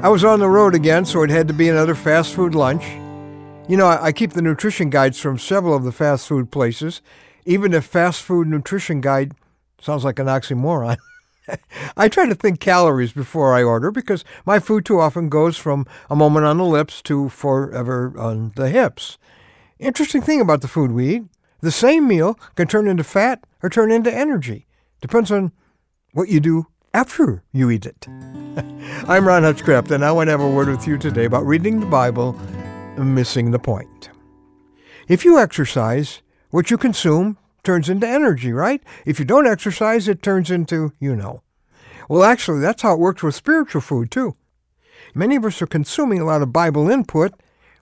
I was on the road again, so it had to be another fast food lunch. You know, I, keep the nutrition guides from several of the fast food places, even if fast food nutrition guide sounds like an oxymoron. I try to think calories before I order because my food too often goes from a moment on the lips to forever on the hips. Interesting thing about the food we eat the same meal can turn into fat or turn into energy. Depends on what you do after you eat it. I'm Ron Hutchcraft, and I want to have a word with you today about reading the Bible missing the point. If you exercise, what you consume turns into energy, right? If you don't exercise, it turns into, you know. Well, actually, that's how it works with spiritual food, too. Many of us are consuming a lot of Bible input.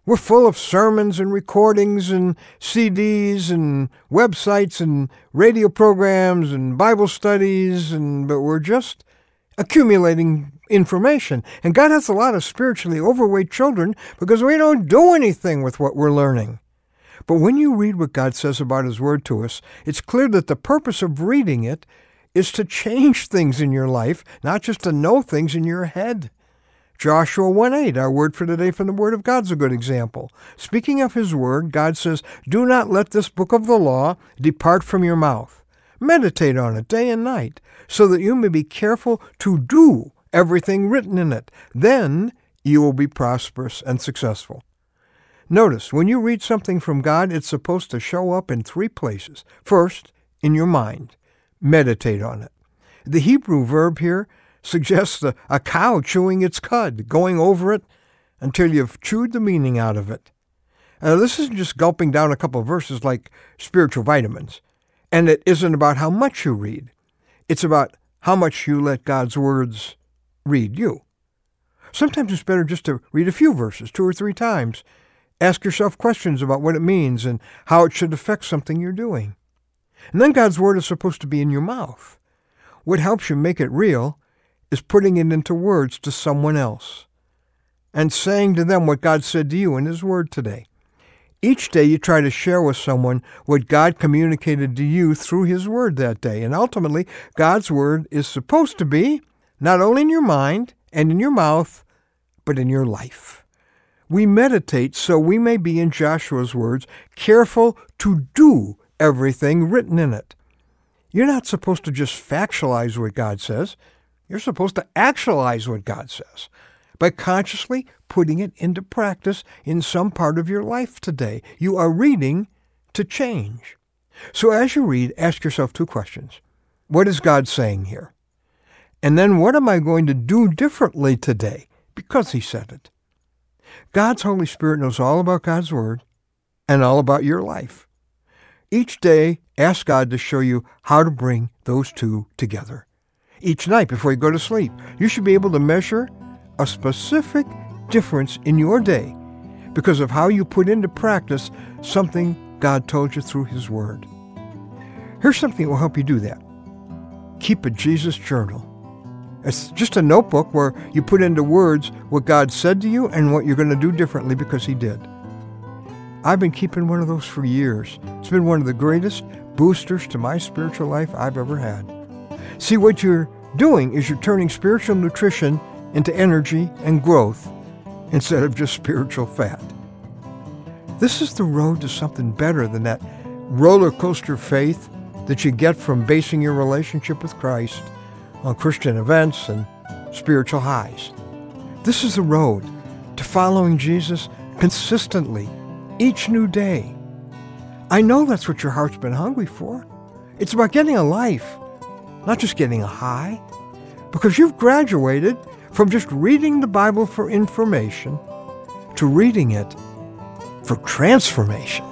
We're full of sermons and recordings and CDs and websites and radio programs and Bible studies, and but we're just accumulating information. And God has a lot of spiritually overweight children because we don't do anything with what we're learning. But when you read what God says about His Word to us, it's clear that the purpose of reading it is to change things in your life, not just to know things in your head. Joshua 1:8, our word for today from the Word of God, is a good example. Speaking of His Word, God says, Do not let this book of the law depart from your mouth. Meditate on it day and night, so that you may be careful to do everything written in it. Then you will be prosperous and successful. Notice, when you read something from God, it's supposed to show up in three places. First, in your mind. Meditate on it. The Hebrew verb here suggests a, a cow chewing its cud, going over it until you've chewed the meaning out of it. Now, this isn't just gulping down a couple verses like spiritual vitamins. And it isn't about how much you read. It's about how much you let God's words read you. Sometimes it's better just to read a few verses, two or three times, Ask yourself questions about what it means and how it should affect something you're doing. And then God's Word is supposed to be in your mouth. What helps you make it real is putting it into words to someone else and saying to them what God said to you in His Word today. Each day you try to share with someone what God communicated to you through His Word that day. And ultimately, God's Word is supposed to be not only in your mind and in your mouth, but in your life. We meditate so we may be, in Joshua's words, careful to do everything written in it. You're not supposed to just factualize what God says. You're supposed to actualize what God says by consciously putting it into practice in some part of your life today. You are reading to change. So as you read, ask yourself two questions. What is God saying here? And then what am I going to do differently today because he said it? God's Holy Spirit knows all about God's Word and all about your life. Each day, ask God to show you how to bring those two together. Each night before you go to sleep, you should be able to measure a specific difference in your day because of how you put into practice something God told you through His Word. Here's something that will help you do that. Keep a Jesus journal. It's just a notebook where you put into words what God said to you and what you're going to do differently because He did. I've been keeping one of those for years. It's been one of the greatest boosters to my spiritual life I've ever had. See, what you're doing is you're turning spiritual nutrition into energy and growth instead of just spiritual fat. This is the road to something better than that roller coaster faith that you get from basing your relationship with Christ on Christian events and spiritual highs. This is the road to following Jesus consistently each new day. I know that's what your heart's been hungry for. It's about getting a life, not just getting a high, because you've graduated from just reading the Bible for information to reading it for transformation.